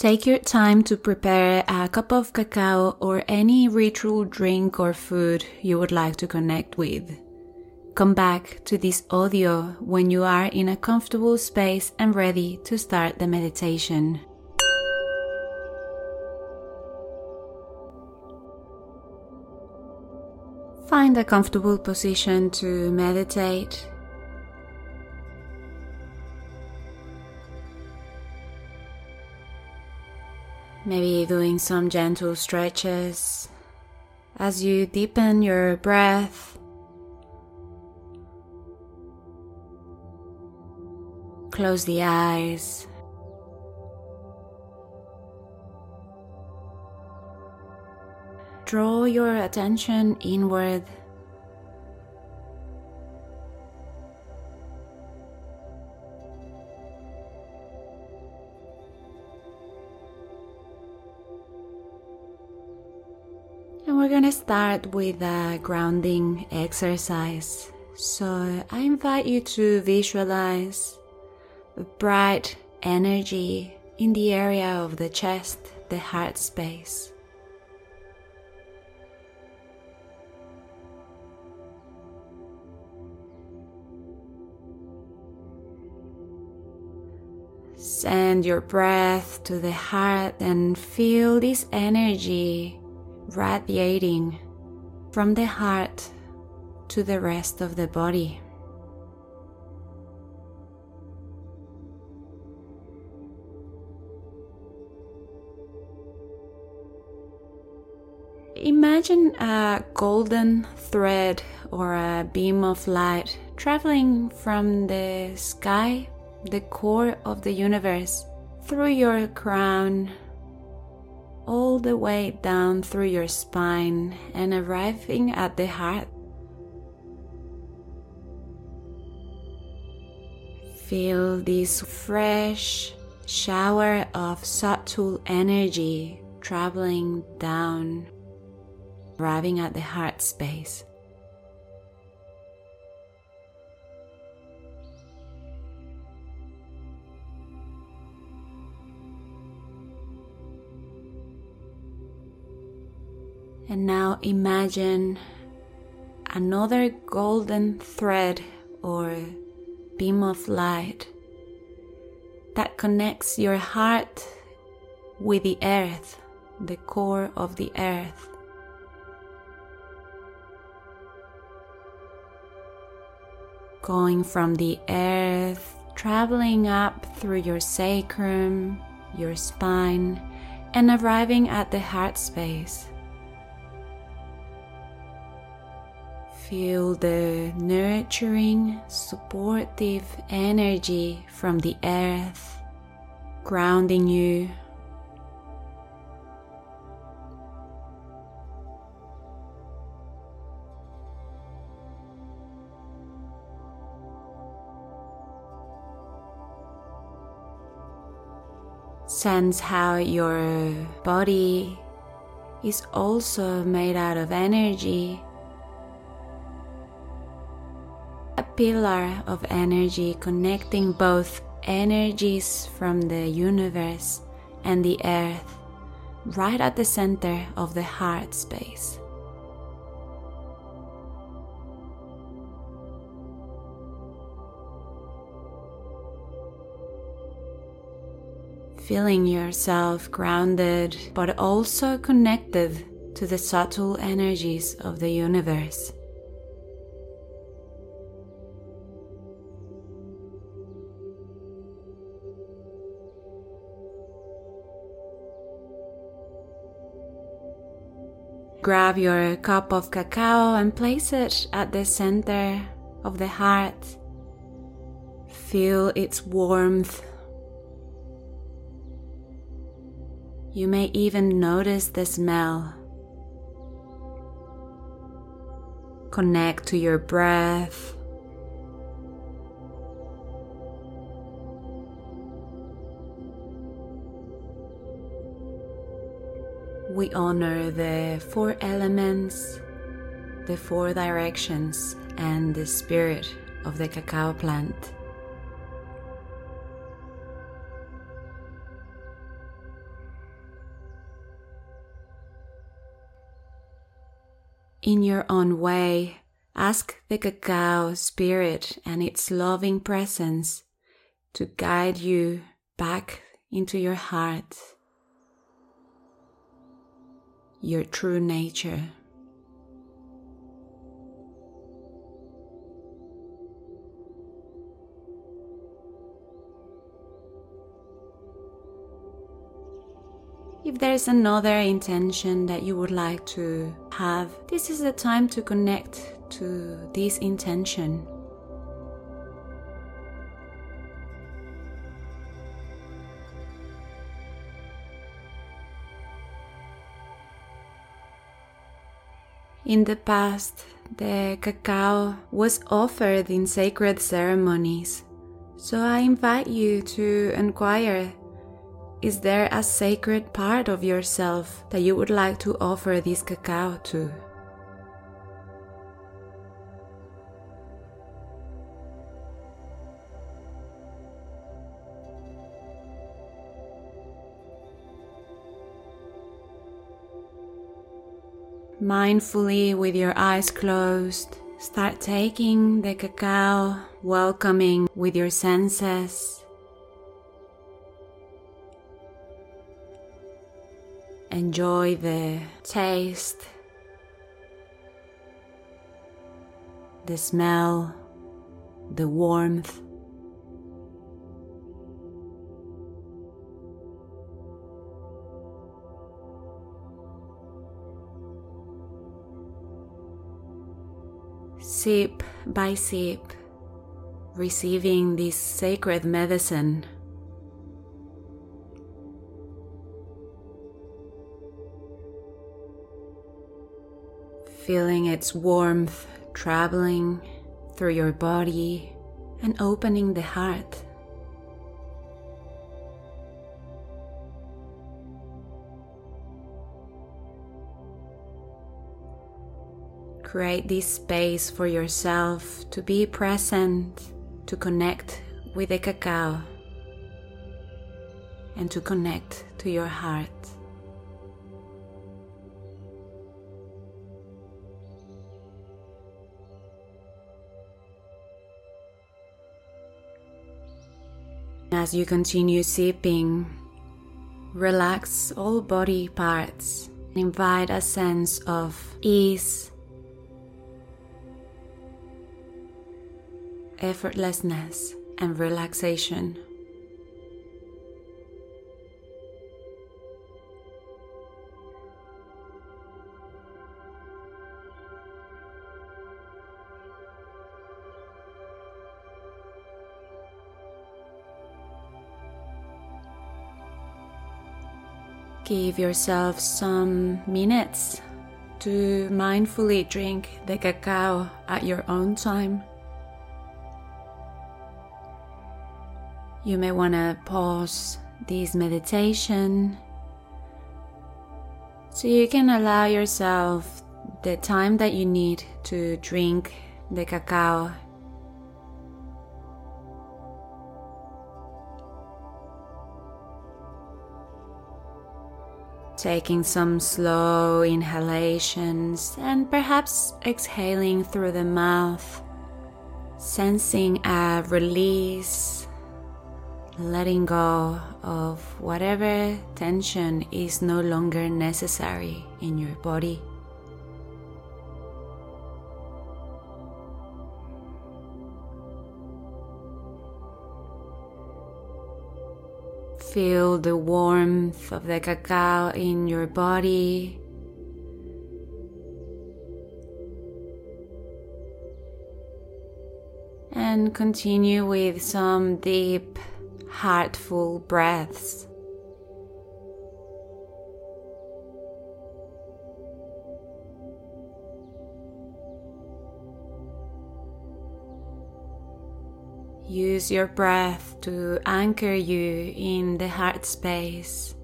Take your time to prepare a cup of cacao or any ritual drink or food you would like to connect with. Come back to this audio when you are in a comfortable space and ready to start the meditation. Find a comfortable position to meditate. Maybe doing some gentle stretches as you deepen your breath. Close the eyes. Draw your attention inward. Start with a grounding exercise. So I invite you to visualize a bright energy in the area of the chest, the heart space. Send your breath to the heart and feel this energy radiating from the heart to the rest of the body. Imagine a golden thread or a beam of light traveling from the sky the core of the universe through your crown, all the way down through your spine and arriving at the heart. Feel this fresh shower of subtle energy traveling down, arriving at the heart space. And now imagine another golden thread or beam of light that connects your heart with the earth, the core of the earth. Going from the earth, traveling up through your sacrum, your spine, and arriving at the heart space. Feel the nurturing, supportive energy from the earth grounding you. Sense how your body is also made out of energy pillar of energy connecting both energies from the universe and the earth right at the center of the heart space. Feeling yourself grounded but also connected to the subtle energies of the universe. Grab your cup of cacao and place it at the center of the heart. Feel its warmth. You may even notice the smell. Connect to your breath. we honor the four elements, the four directions, and the spirit of the cacao plant. In your own way, ask the cacao spirit and its loving presence to guide you back into your heart your true nature. If there's another intention that you would like to have, this is the time to connect to this intention. In the past, the cacao was offered in sacred ceremonies, so I invite you to inquire is there a sacred part of yourself that you would like to offer this cacao to? Mindfully, with your eyes closed, start taking the cacao, welcoming with your senses enjoy the taste, the smell, the warmth. Sip by sip, receiving this sacred medicine feeling its warmth traveling through your body and opening the heart. Create this space for yourself to be present, to connect with the cacao, and to connect to your heart. As you continue sipping, relax all body parts. And invite a sense of ease, effortlessness, and relaxation. Give yourself some minutes to mindfully drink the cacao at your own time. You may want to pause this meditation. So you can allow yourself the time that you need to drink the cacao. Taking some slow inhalations and perhaps exhaling through the mouth, sensing a release, letting go of whatever tension is no longer necessary in your body. Feel the warmth of the cacao in your body. And continue with some deep, heartful breaths. Use your breath to anchor you in the heart space.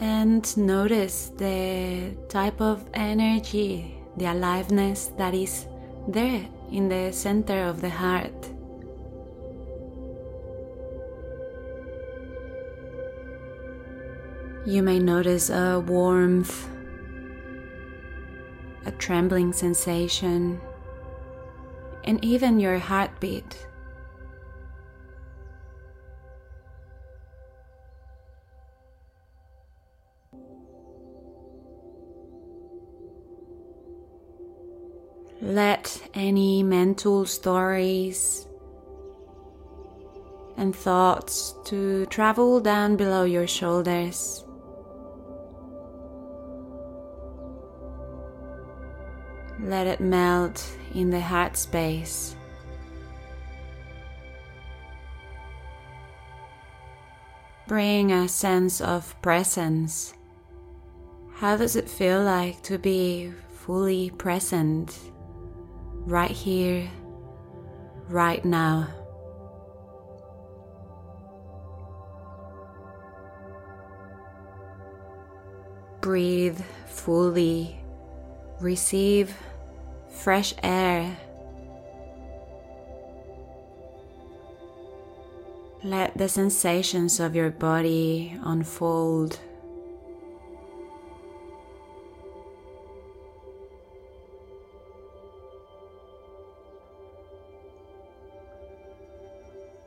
And notice the type of energy, the aliveness that is there in the center of the heart. You may notice a warmth, a trembling sensation, and even your heartbeat. Let any mental stories and thoughts to travel down below your shoulders. Let it melt in the heart space. Bring a sense of presence. How does it feel like to be fully present right here, right now? Breathe fully, receive fresh air. Let the sensations of your body unfold.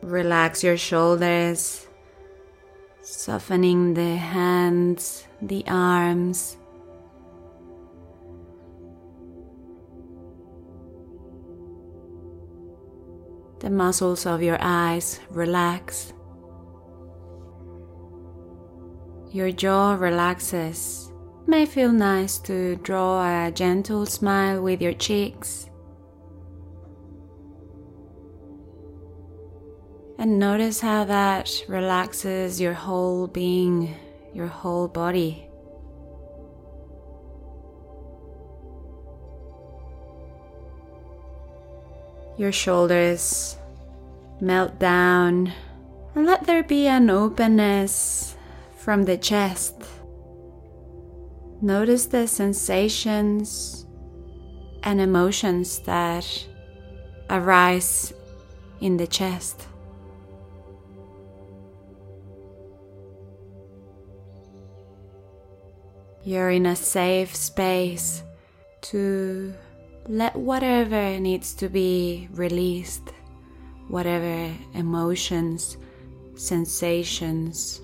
Relax your shoulders, softening the hands, the arms. The muscles of your eyes relax. Your jaw relaxes. It may feel nice to draw a gentle smile with your cheeks. And notice how that relaxes your whole being, your whole body. Your shoulders melt down and let there be an openness from the chest. Notice the sensations and emotions that arise in the chest. You're in a safe space to let whatever needs to be released, whatever emotions, sensations.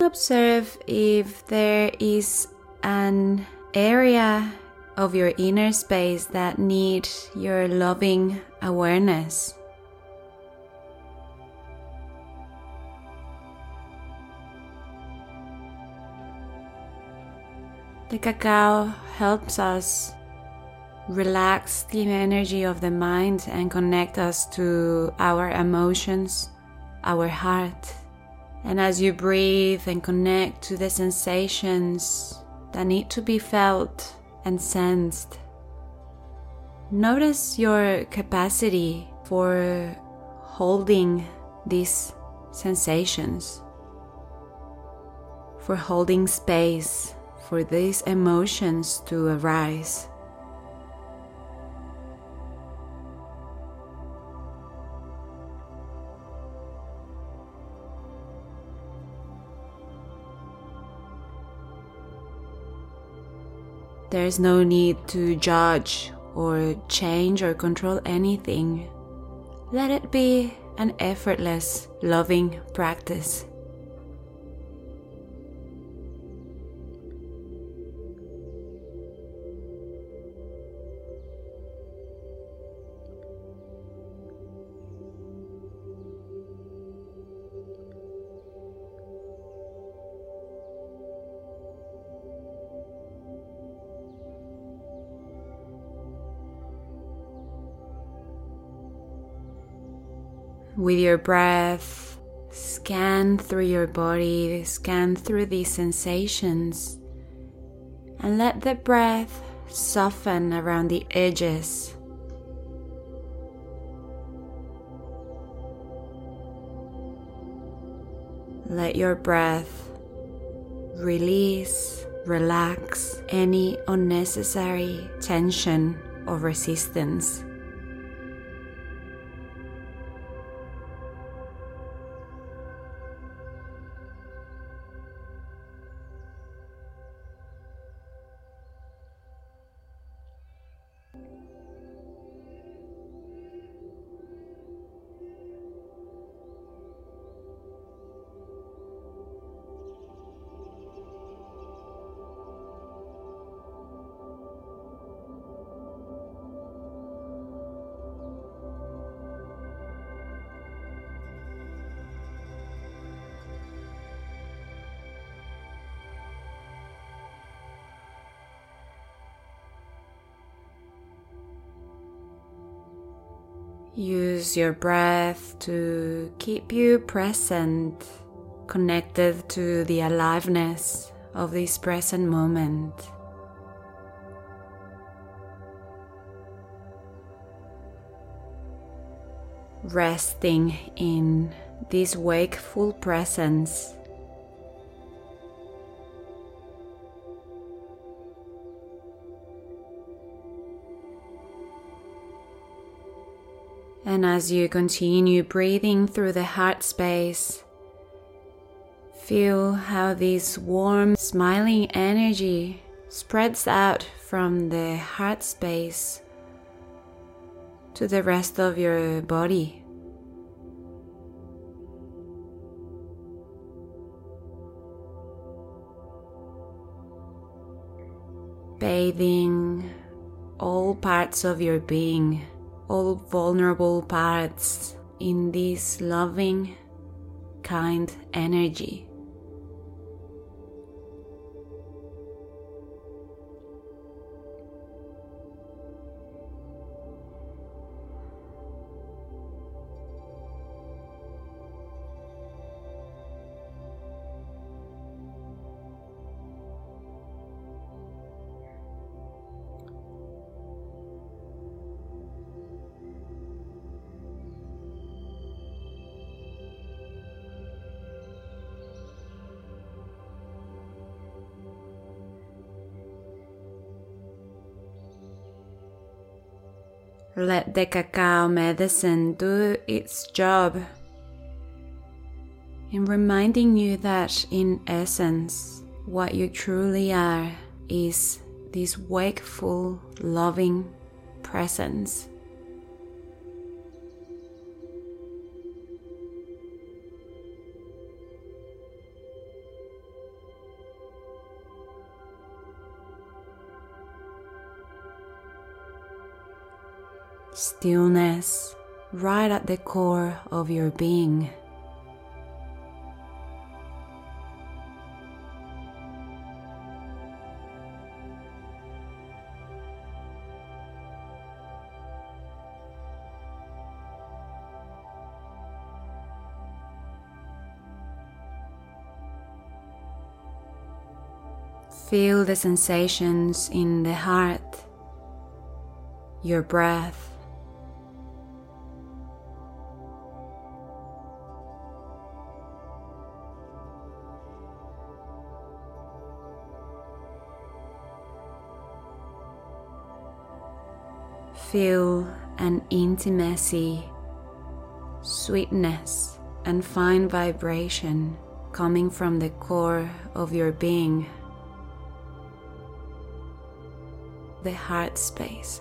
Observe if there is an area of your inner space that need your loving awareness. The cacao helps us relax the energy of the mind and connect us to our emotions, our heart. And as you breathe and connect to the sensations that need to be felt and sensed. Notice your capacity for holding these sensations, for holding space for these emotions to arise. There is no need to judge or change or control anything. Let it be an effortless, loving practice. With your breath, scan through your body, scan through these sensations, and let the breath soften around the edges. Let your breath release relax any unnecessary tension or resistance. Use your breath to keep you present, connected to the aliveness of this present moment. Resting in this wakeful presence. And as you continue breathing through the heart space, feel how this warm, smiling energy spreads out from the heart space to the rest of your body. Bathing all parts of your being all vulnerable parts in this loving, kind energy. Let the cacao medicine do its job in reminding you that, in essence, what you truly are is this wakeful, loving presence. Stillness right at the core of your being. Feel the sensations in the heart, your breath, feel an intimacy, sweetness, and fine vibration coming from the core of your being, the heart space.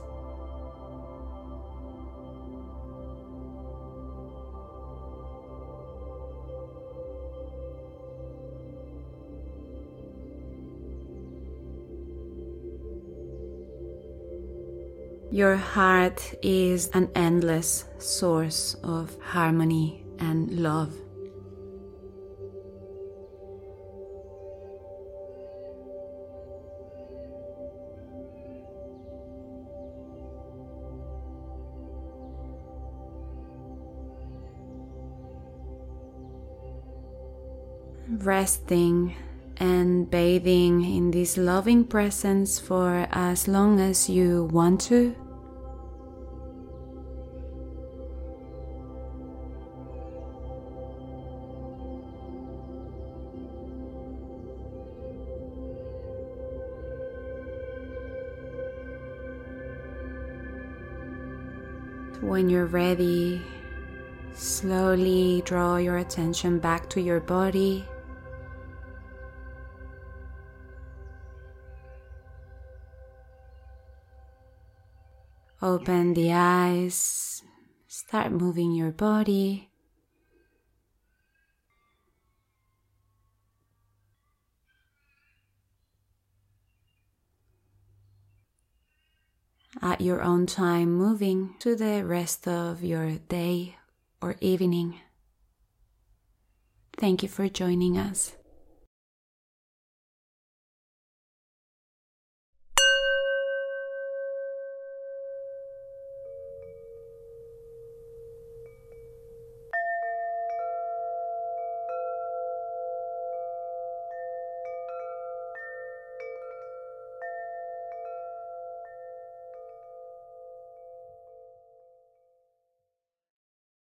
Your heart is an endless source of harmony and love. Resting and bathing in this loving presence for as long as you want to. When you're ready, slowly draw your attention back to your body. Open the eyes, start moving your body. At your own time, moving to the rest of your day or evening. Thank you for joining us.